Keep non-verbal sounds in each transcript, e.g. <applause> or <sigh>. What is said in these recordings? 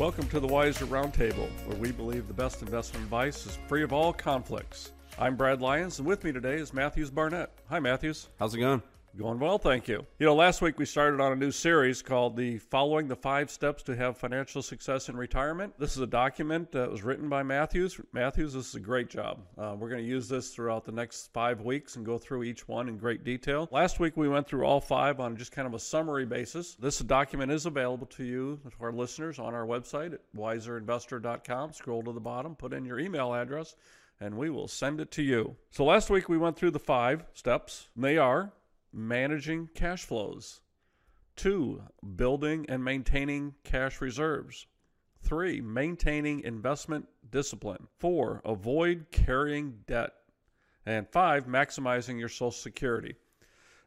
Welcome to the Wiser Roundtable, where we believe the best investment advice is free of all conflicts. I'm Brad Lyons, and with me today is Matthews Barnett. Hi, Matthews. How's it going? Going well, thank you. You know, last week we started on a new series called the Following the Five Steps to Have Financial Success in Retirement. This is a document that was written by Matthews. Matthews, this is a great job. Uh, we're going to use this throughout the next five weeks and go through each one in great detail. Last week we went through all five on just kind of a summary basis. This document is available to you, to our listeners, on our website at wiserinvestor.com. Scroll to the bottom, put in your email address, and we will send it to you. So last week we went through the five steps. They are managing cash flows. Two, building and maintaining cash reserves. Three, maintaining investment discipline. Four, avoid carrying debt. And five, maximizing your Social Security.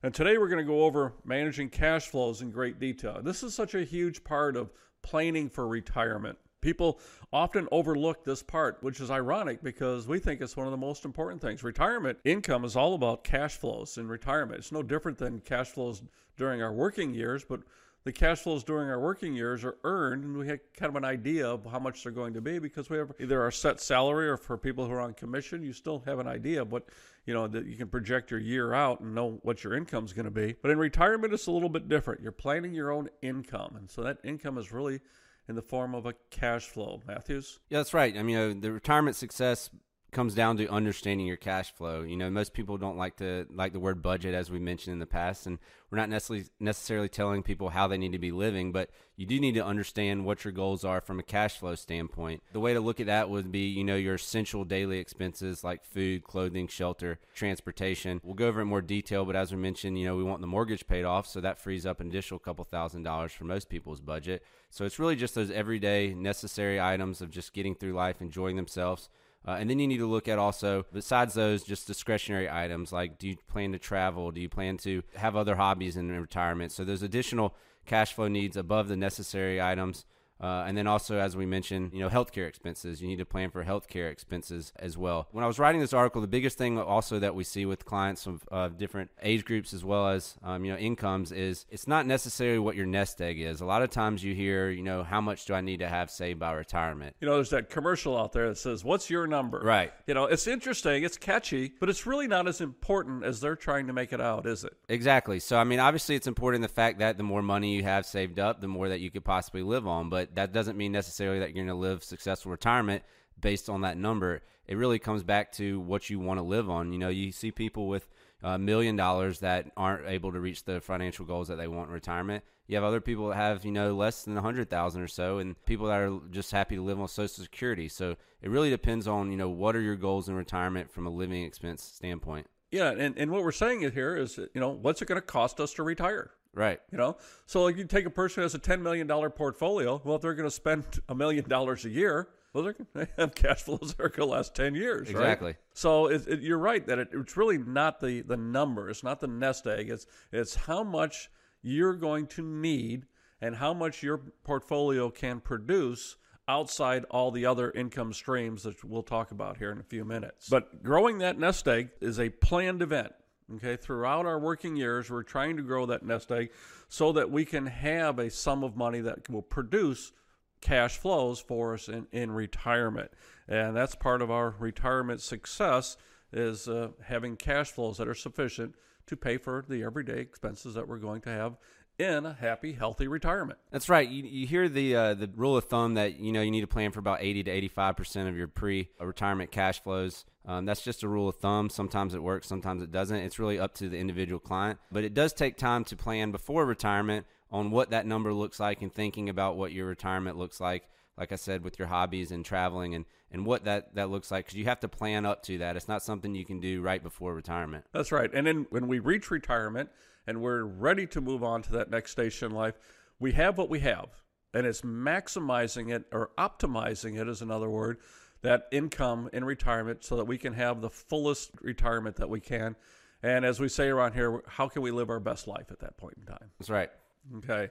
And today we're going to go over managing cash flows in great detail. This is such a huge part of planning for retirement. People often overlook this part, which is ironic because we think it's one of the most important things. Retirement income is all about cash flows in retirement. It's no different than cash flows during our working years, but the cash flows during our working years are earned, and we have kind of an idea of how much they're going to be because we have either our set salary or for people who are on commission, you still have an idea of what you know that you can project your year out and know what your income is going to be. But in retirement, it's a little bit different. You're planning your own income, and so that income is really in the form of a cash flow. Matthews? Yeah, that's right. I mean, know, the retirement success comes down to understanding your cash flow. You know, most people don't like to like the word budget as we mentioned in the past and we're not necessarily necessarily telling people how they need to be living, but you do need to understand what your goals are from a cash flow standpoint. The way to look at that would be, you know, your essential daily expenses like food, clothing, shelter, transportation. We'll go over it in more detail, but as we mentioned, you know, we want the mortgage paid off, so that frees up an additional couple thousand dollars for most people's budget. So it's really just those everyday necessary items of just getting through life, enjoying themselves. Uh, and then you need to look at also, besides those, just discretionary items like do you plan to travel? Do you plan to have other hobbies in retirement? So there's additional cash flow needs above the necessary items uh, and then also, as we mentioned, you know, healthcare expenses. You need to plan for healthcare expenses as well. When I was writing this article, the biggest thing also that we see with clients of uh, different age groups as well as um, you know incomes is it's not necessarily what your nest egg is. A lot of times you hear, you know, how much do I need to have saved by retirement? You know, there's that commercial out there that says, "What's your number?" Right. You know, it's interesting, it's catchy, but it's really not as important as they're trying to make it out, is it? Exactly. So I mean, obviously, it's important the fact that the more money you have saved up, the more that you could possibly live on, but that doesn't mean necessarily that you're going to live successful retirement based on that number. It really comes back to what you want to live on. You know, you see people with a million dollars that aren't able to reach the financial goals that they want in retirement. You have other people that have, you know, less than a hundred thousand or so, and people that are just happy to live on Social Security. So it really depends on, you know, what are your goals in retirement from a living expense standpoint. Yeah, and, and what we're saying here is, you know, what's it going to cost us to retire? Right. You know, so like you take a person who has a $10 million portfolio. Well, if they're going to spend a million dollars a year, well, they're going <laughs> to have cash flows that are going to last 10 years. Exactly. Right? So it, it, you're right that it, it's really not the, the number. It's not the nest egg. It's, it's how much you're going to need and how much your portfolio can produce outside all the other income streams that we'll talk about here in a few minutes. But growing that nest egg is a planned event. Okay, throughout our working years, we're trying to grow that nest egg so that we can have a sum of money that will produce cash flows for us in, in retirement. And that's part of our retirement success is uh, having cash flows that are sufficient to pay for the everyday expenses that we're going to have in a happy, healthy retirement. That's right. You, you hear the uh, the rule of thumb that you know you need to plan for about eighty to eighty five percent of your pre retirement cash flows. Um, that's just a rule of thumb. Sometimes it works, sometimes it doesn't. It's really up to the individual client. But it does take time to plan before retirement on what that number looks like and thinking about what your retirement looks like. Like I said, with your hobbies and traveling and, and what that, that looks like, because you have to plan up to that. It's not something you can do right before retirement. That's right. And then when we reach retirement and we're ready to move on to that next station in life, we have what we have. And it's maximizing it or optimizing it, is another word, that income in retirement so that we can have the fullest retirement that we can. And as we say around here, how can we live our best life at that point in time? That's right. Okay.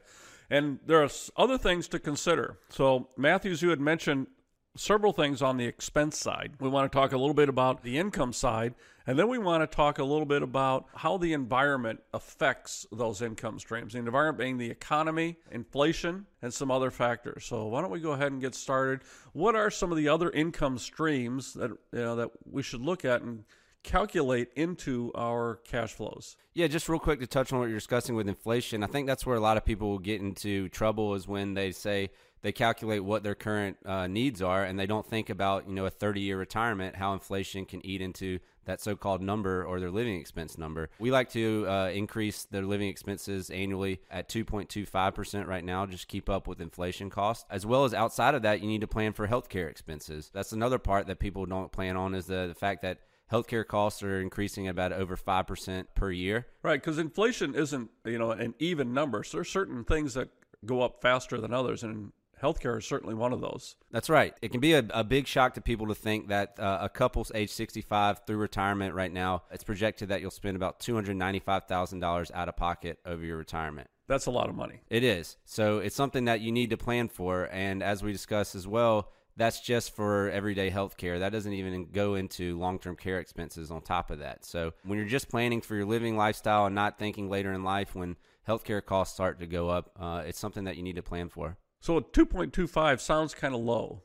And there are other things to consider. So, Matthews, you had mentioned several things on the expense side. We want to talk a little bit about the income side, and then we want to talk a little bit about how the environment affects those income streams. The environment being the economy, inflation, and some other factors. So why don't we go ahead and get started? What are some of the other income streams that you know that we should look at and calculate into our cash flows? Yeah, just real quick to touch on what you're discussing with inflation. I think that's where a lot of people get into trouble is when they say they calculate what their current uh, needs are and they don't think about you know a 30 year retirement how inflation can eat into that so-called number or their living expense number we like to uh, increase their living expenses annually at 2.25% right now just keep up with inflation costs as well as outside of that you need to plan for healthcare expenses that's another part that people don't plan on is the, the fact that healthcare costs are increasing about over 5% per year. Right, because inflation isn't, you know, an even number. So there's certain things that go up faster than others and healthcare is certainly one of those. That's right. It can be a, a big shock to people to think that uh, a couple's age 65 through retirement right now, it's projected that you'll spend about $295,000 out of pocket over your retirement. That's a lot of money. It is. So it's something that you need to plan for. And as we discussed as well, that's just for everyday health care. That doesn't even go into long term care expenses on top of that. So when you're just planning for your living lifestyle and not thinking later in life when healthcare costs start to go up, uh, it's something that you need to plan for. So a 2.25 sounds kind of low.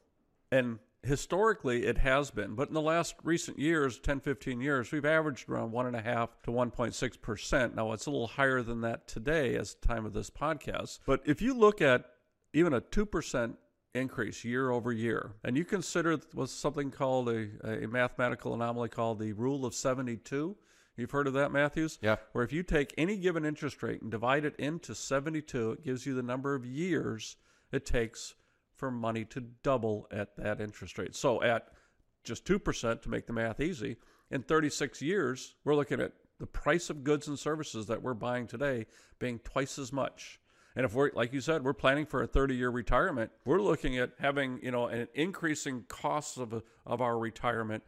And historically, it has been. But in the last recent years, 10, 15 years, we've averaged around 1.5 to 1.6%. Now, it's a little higher than that today as the time of this podcast. But if you look at even a 2% increase year over year, and you consider what's something called a, a mathematical anomaly called the rule of 72, You've heard of that, Matthews? Yeah. Where if you take any given interest rate and divide it into 72, it gives you the number of years it takes for money to double at that interest rate. So at just 2% to make the math easy, in 36 years, we're looking at the price of goods and services that we're buying today being twice as much. And if we're, like you said, we're planning for a 30 year retirement, we're looking at having, you know, an increasing costs of, of our retirement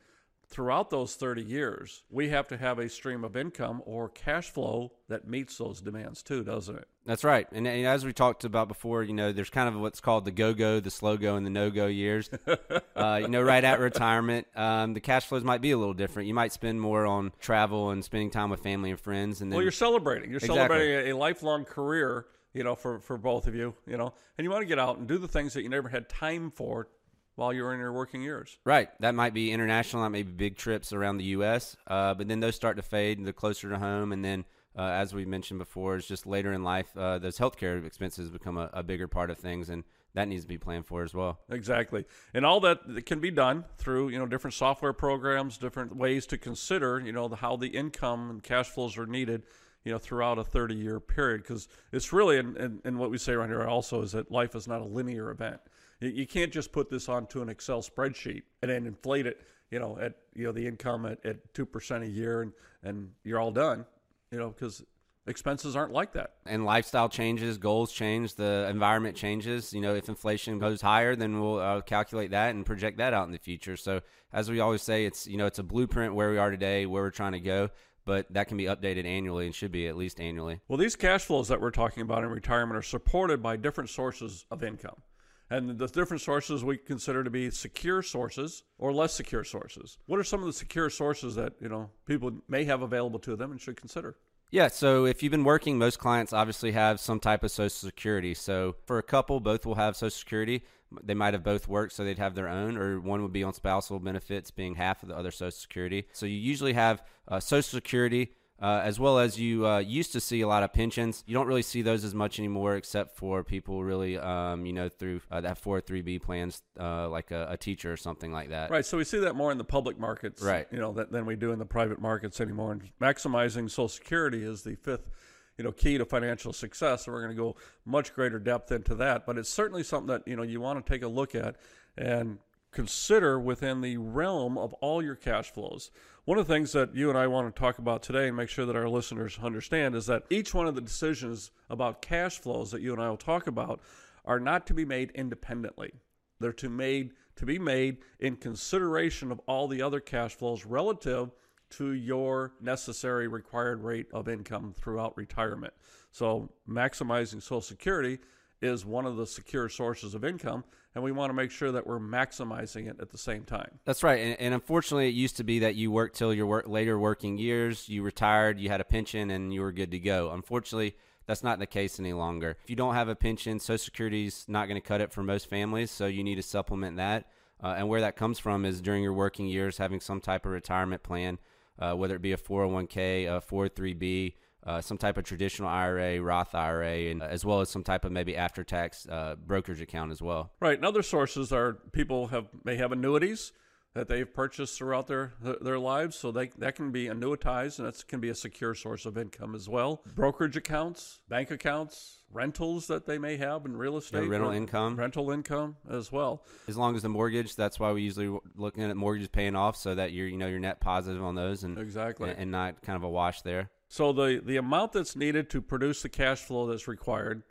throughout those 30 years, we have to have a stream of income or cash flow that meets those demands too, doesn't it? That's right. And, and as we talked about before, you know, there's kind of what's called the go go, the slow go, and the no go years. <laughs> uh, you know, right at retirement, um, the cash flows might be a little different. You might spend more on travel and spending time with family and friends. And then, well, you're celebrating. You're exactly. celebrating a lifelong career you know, for, for both of you, you know, and you want to get out and do the things that you never had time for while you were in your working years. Right. That might be international. That may be big trips around the U.S. Uh, but then those start to fade the closer to home. And then, uh, as we mentioned before, it's just later in life, uh, those healthcare expenses become a, a, bigger part of things. And that needs to be planned for as well. Exactly. And all that can be done through, you know, different software programs, different ways to consider, you know, the, how the income and cash flows are needed you know throughout a 30 year period because it's really and, and, and, what we say around here also is that life is not a linear event you can't just put this onto an Excel spreadsheet and then inflate it, you know, at you know the income at, at two percent a year and and you're all done, you know, because expenses aren't like that. And lifestyle changes, goals change, the environment changes. You know, if inflation goes higher, then we'll uh, calculate that and project that out in the future. So, as we always say, it's you know it's a blueprint where we are today, where we're trying to go. But that can be updated annually and should be at least annually. Well, these cash flows that we're talking about in retirement are supported by different sources of income. And the different sources we consider to be secure sources or less secure sources. What are some of the secure sources that, you know, people may have available to them and should consider? Yeah, so if you've been working, most clients obviously have some type of Social Security. So for a couple, both will have Social Security. They might have both worked, so they'd have their own, or one would be on spousal benefits, being half of the other Social Security. So you usually have uh, Social Security, uh, as well as you uh, used to see a lot of pensions. You don't really see those as much anymore, except for people really, um, you know, through uh, that 403b plans, uh, like a, a, teacher or something like that. Right. So we see that more in the public markets, right? You know, that, than we do in the private markets anymore. And maximizing Social Security is the fifth you know key to financial success and we're going to go much greater depth into that but it's certainly something that you know you want to take a look at and consider within the realm of all your cash flows. One of the things that you and I want to talk about today and make sure that our listeners understand is that each one of the decisions about cash flows that you and I will talk about are not to be made independently. They're to made to be made in consideration of all the other cash flows relative to your necessary required rate of income throughout retirement. So maximizing social security is one of the secure sources of income, and we want to make sure that we're maximizing it at the same time. That's right. And, and unfortunately, it used to be that you worked till your work, later working years, you retired, you had a pension, and you were good to go. Unfortunately, that's not the case any longer. If you don't have a pension, Social Security's not going to cut it for most families, so you need to supplement that. Uh, and where that comes from is during your working years, having some type of retirement plan, uh, whether it be a 401k, a 403b, uh, some type of traditional IRA, Roth IRA, and uh, as well as some type of maybe after-tax uh, brokerage account as well. Right. And other sources are people have may have annuities that they've purchased throughout their their lives, so they, that can be annuitized, and that can be a secure source of income as well. Brokerage accounts, bank accounts, rentals that they may have in real estate, rental income, rental income as well. As long as the mortgage, that's why we usually looking at mortgages paying off, so that you're you know you're net positive on those, and exactly, and, and not kind of a wash there. So the, the amount that's needed to produce the cash flow that's required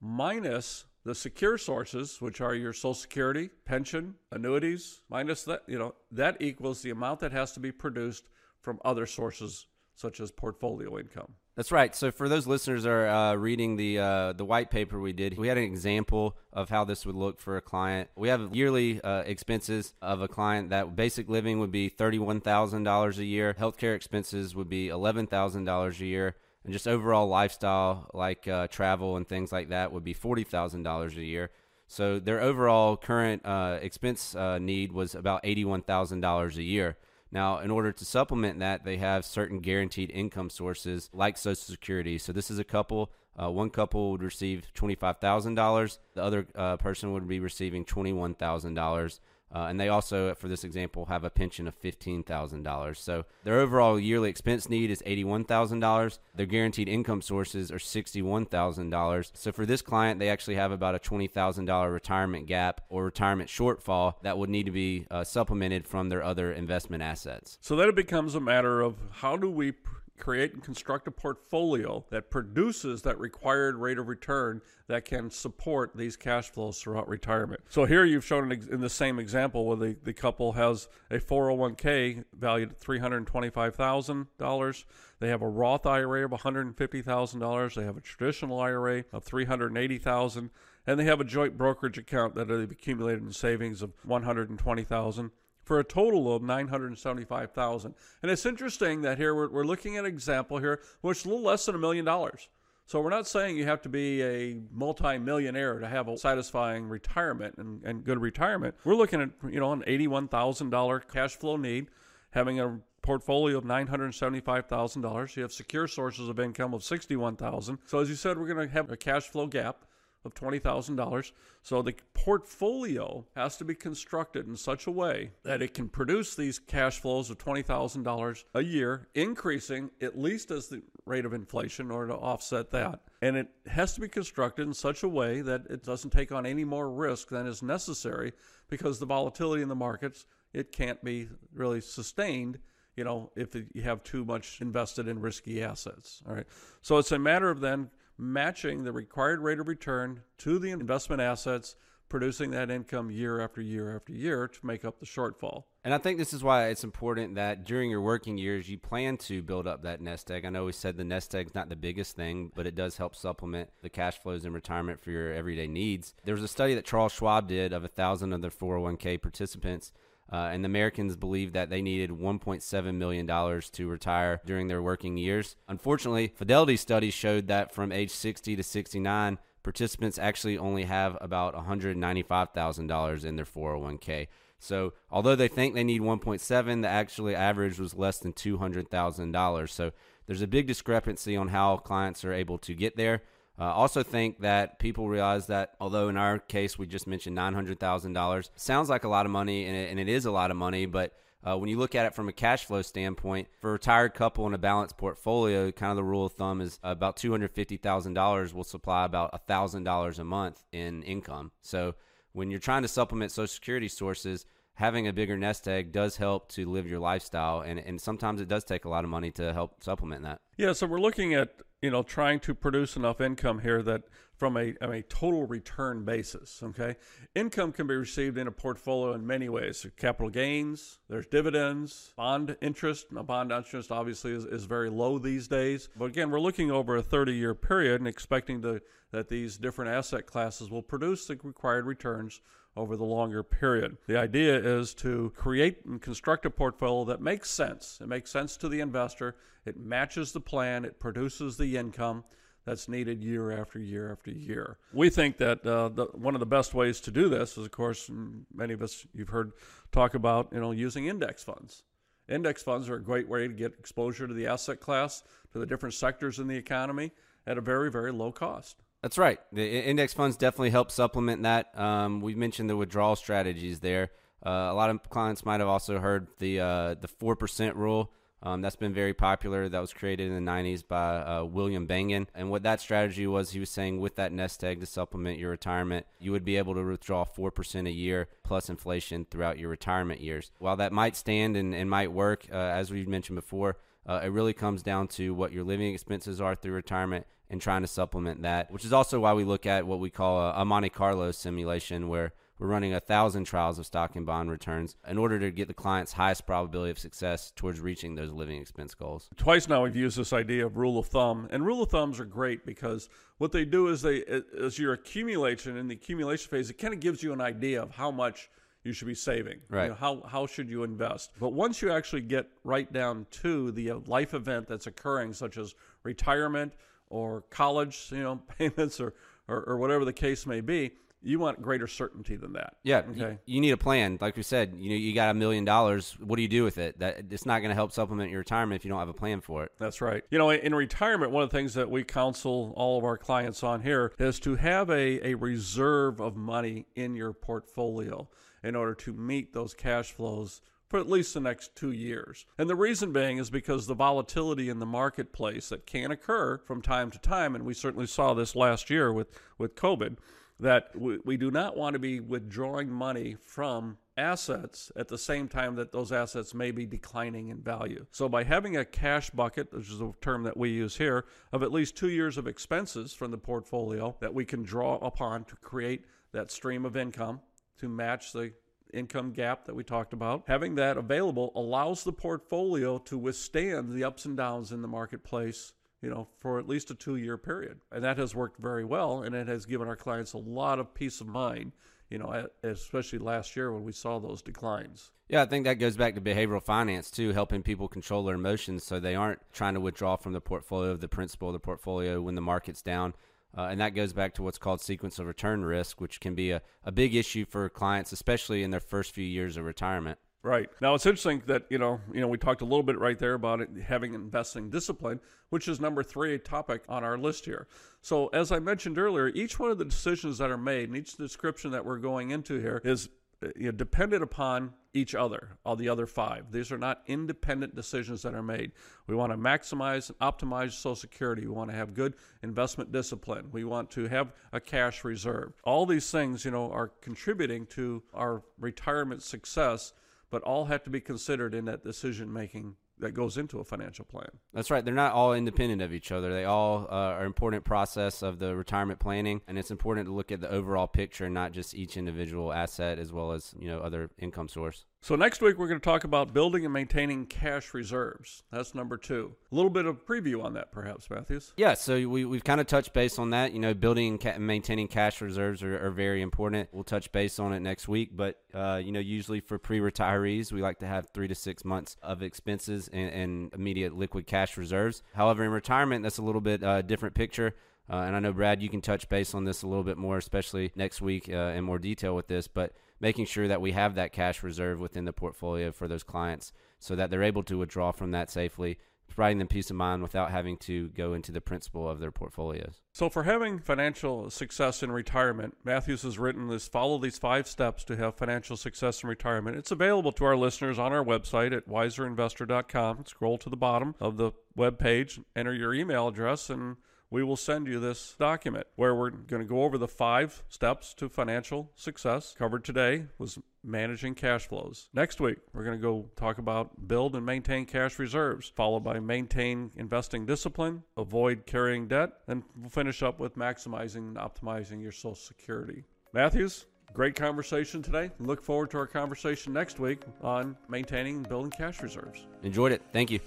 minus the secure sources, which are your social security, pension, annuities, minus that, you know, that equals the amount that has to be produced from other sources such as portfolio income. That's right. So for those listeners are uh, reading the uh, the white paper we did, we had an example of how this would look for a client. We have yearly uh, expenses of a client that basic living would be thirty one thousand dollars a year, healthcare expenses would be eleven thousand dollars a year, and just overall lifestyle like uh, travel and things like that would be forty thousand dollars a year. So their overall current uh, expense uh, need was about eighty one thousand dollars a year. Now, in order to supplement that, they have certain guaranteed income sources like Social Security. So this is a couple. Uh, one couple would receive twenty-five thousand dollars. The other uh, person would be receiving twenty-one thousand dollars. Uh, and they also, for this example, have a pension of $15,000. So their overall yearly expense need is $81,000. Their guaranteed income sources are $61,000. So for this client, they actually have about a $20,000 retirement gap or retirement shortfall that would need to be uh, supplemented from their other investment assets. So then it becomes a matter of how do we create and construct a portfolio that produces that required rate of return that can support these cash flows throughout retirement. So here you've shown in the same example where the, the couple has a 401k valued at $325,000. They have a Roth IRA of $150,000. They have a traditional IRA of $380,000 and they have a joint brokerage account that they've accumulated in savings of 120,000 for a total of 975,000. And it's interesting that here we're, we're looking at an example here which is a little less than a million dollars. So we're not saying you have to be a multi-millionaire to have a satisfying retirement and, and good retirement. We're looking at you know an eighty-one thousand dollar cash flow need, having a portfolio of nine hundred seventy-five thousand dollars. You have secure sources of income of sixty-one thousand. So as you said, we're going to have a cash flow gap of $20,000. So the portfolio has to be constructed in such a way that it can produce these cash flows of $20,000 a year, increasing at least as the rate of inflation in order to offset that. And it has to be constructed in such a way that it doesn't take on any more risk than is necessary because the volatility in the markets, it can't be really sustained you know, if you have too much invested in risky assets. All right. So it's a matter of then matching the required rate of return to the investment assets, producing that income year after year after year to make up the shortfall. And I think this is why it's important that during your working years, you plan to build up that nest egg. I know we said the nest egg is not the biggest thing, but it does help supplement the cash flows in retirement for your everyday needs. There was a study that Charles Schwab did of a thousand of their 401k participants uh, and the Americans believed that they needed $1.7 million to retire during their working years. Unfortunately, Fidelity studies showed that from age 60 to 69, participants actually only have about $195,000 in their 401k. So, although they think they need 1.7, the actually average was less than $200,000. So, there's a big discrepancy on how clients are able to get there. Uh, also think that people realize that although in our case we just mentioned $900,000, sounds like a lot of money and it, and it is a lot of money, but uh, when you look at it from a cash flow standpoint, for a retired couple in a balanced portfolio, kind of the rule of thumb is about $250,000 will supply about $1,000 a month in income. So when you're trying to supplement Social Security sources, having a bigger nest egg does help to live your lifestyle and, and sometimes it does take a lot of money to help supplement that yeah so we're looking at you know, trying to produce enough income here that from a, a total return basis. Okay, income can be received in a portfolio in many ways. Capital gains, there's dividends, bond interest. Now, bond interest obviously is, is very low these days, but again, we're looking over a 30-year period and expecting to, that these different asset classes will produce the required returns over the longer period. The idea is to create and construct a portfolio that makes sense. It makes sense to the investor. It matches the plan. It produces the income that's needed year after year after year. We think that uh, the, one of the best ways to do this is, of course, many of us you've heard talk about, you know, using index funds. Index funds are a great way to get exposure to the asset class, to the different sectors in the economy at a very, very low cost. That's right. The index funds definitely help supplement that. Um, we mentioned the withdrawal strategies there. Uh, a lot of clients might have also heard the uh, the four percent rule. Um, that's been very popular. That was created in the 90s by uh, William Bengen. And what that strategy was, he was saying with that nest egg to supplement your retirement, you would be able to withdraw 4% a year plus inflation throughout your retirement years. While that might stand and, and might work, uh, as we've mentioned before, uh, it really comes down to what your living expenses are through retirement and trying to supplement that, which is also why we look at what we call a, a Monte Carlo simulation, where we're running a thousand trials of stock and bond returns in order to get the client's highest probability of success towards reaching those living expense goals. Twice now we've used this idea of rule of thumb, and rule of thumbs are great because what they do is they, as your accumulation in the accumulation phase, it kind of gives you an idea of how much you should be saving. Right. You know, how how should you invest? But once you actually get right down to the life event that's occurring, such as retirement or college, you know, <laughs> payments or, or, or whatever the case may be, you want greater certainty than that. Yeah. Okay. You, you, need a plan. Like we said, you know, you got a million dollars. What do you do with it? That it's not going to help supplement your retirement if you don't have a plan for it. That's right. You know, in retirement, one of the things that we counsel all of our clients on here is to have a, a reserve of money in your portfolio in order to meet those cash flows for at least the next two years. And the reason being is because the volatility in the marketplace that can occur from time to time, and we certainly saw this last year with, with COVID that we, we do not want to be withdrawing money from assets at the same time that those assets may be declining in value. So by having a cash bucket, which is a term that we use here, of at least 2 years of expenses from the portfolio that we can draw upon to create that stream of income to match the income gap that we talked about. Having that available allows the portfolio to withstand the ups and downs in the marketplace you know, for at least a two year period. And that has worked very well, and it has given our clients a lot of peace of mind, you know, especially last year when we saw those declines. Yeah, I think that goes back to behavioral finance too, helping people control their emotions so they aren't trying to withdraw from the portfolio, of the principal of the portfolio when the market's down. Uh, and that goes back to what's called sequence of return risk, which can be a, a big issue for clients, especially in their first few years of retirement. Right. Now it's interesting that, you know, you know, we talked a little bit right there about it having investing discipline, which is number three topic on our list here. So as I mentioned earlier, each one of the decisions that are made and each description that we're going into here is you know, dependent upon each other, all the other five. These are not independent decisions that are made. We want to maximize and optimize Social Security. We want to have good investment discipline. We want to have a cash reserve. All these things, you know, are contributing to our retirement success but all have to be considered in that decision making that goes into a financial plan. That's right. They're not all independent of each other. They all uh, are important process of the retirement planning, and it's important to look at the overall picture, not just each individual asset as well as you know other income source. So next week we're going to talk about building and maintaining cash reserves. That's number two. A little bit of preview on that, perhaps, Matthews. Yeah. So we we've kind of touched base on that. You know, building and ca- maintaining cash reserves are, are, very important. We'll touch base on it next week. But uh, you know, usually for pre-retirees, we like to have three to six months of expenses and, and immediate liquid cash reserves. However, in retirement, that's a little bit uh, different picture. Uh, and I know Brad, you can touch base on this a little bit more, especially next week uh, in more detail with this. But making sure that we have that cash reserve within the portfolio for those clients so that they're able to withdraw from that safely providing them peace of mind without having to go into the principal of their portfolios. So, for having financial success in retirement, Matthews has written this follow these five steps to have financial success in retirement. It's available to our listeners on our website at wiserinvestor.com. Scroll to the bottom of the web page, enter your email address, and we will send you this document where we're going to go over the five steps to financial success. Covered today was managing cash flows. Next week, we're going to go talk about build and maintain cash reserves, followed by maintain investing discipline, avoid carrying debt, and we'll finish up with maximizing and optimizing your Social Security. Matthews, great conversation today. Look forward to our conversation next week on maintaining and building cash reserves. Enjoyed it. Thank you.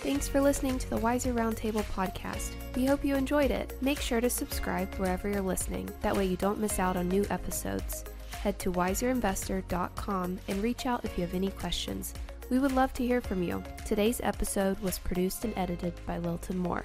Thanks for listening to the Wiser Roundtable podcast. We hope you enjoyed it. Make sure to subscribe wherever you're listening. That way you don't miss out on new episodes. Head to wiserinvestor.com and reach out if you have any questions. We would love to hear from you. Today's episode was produced and edited by Lilton Moore.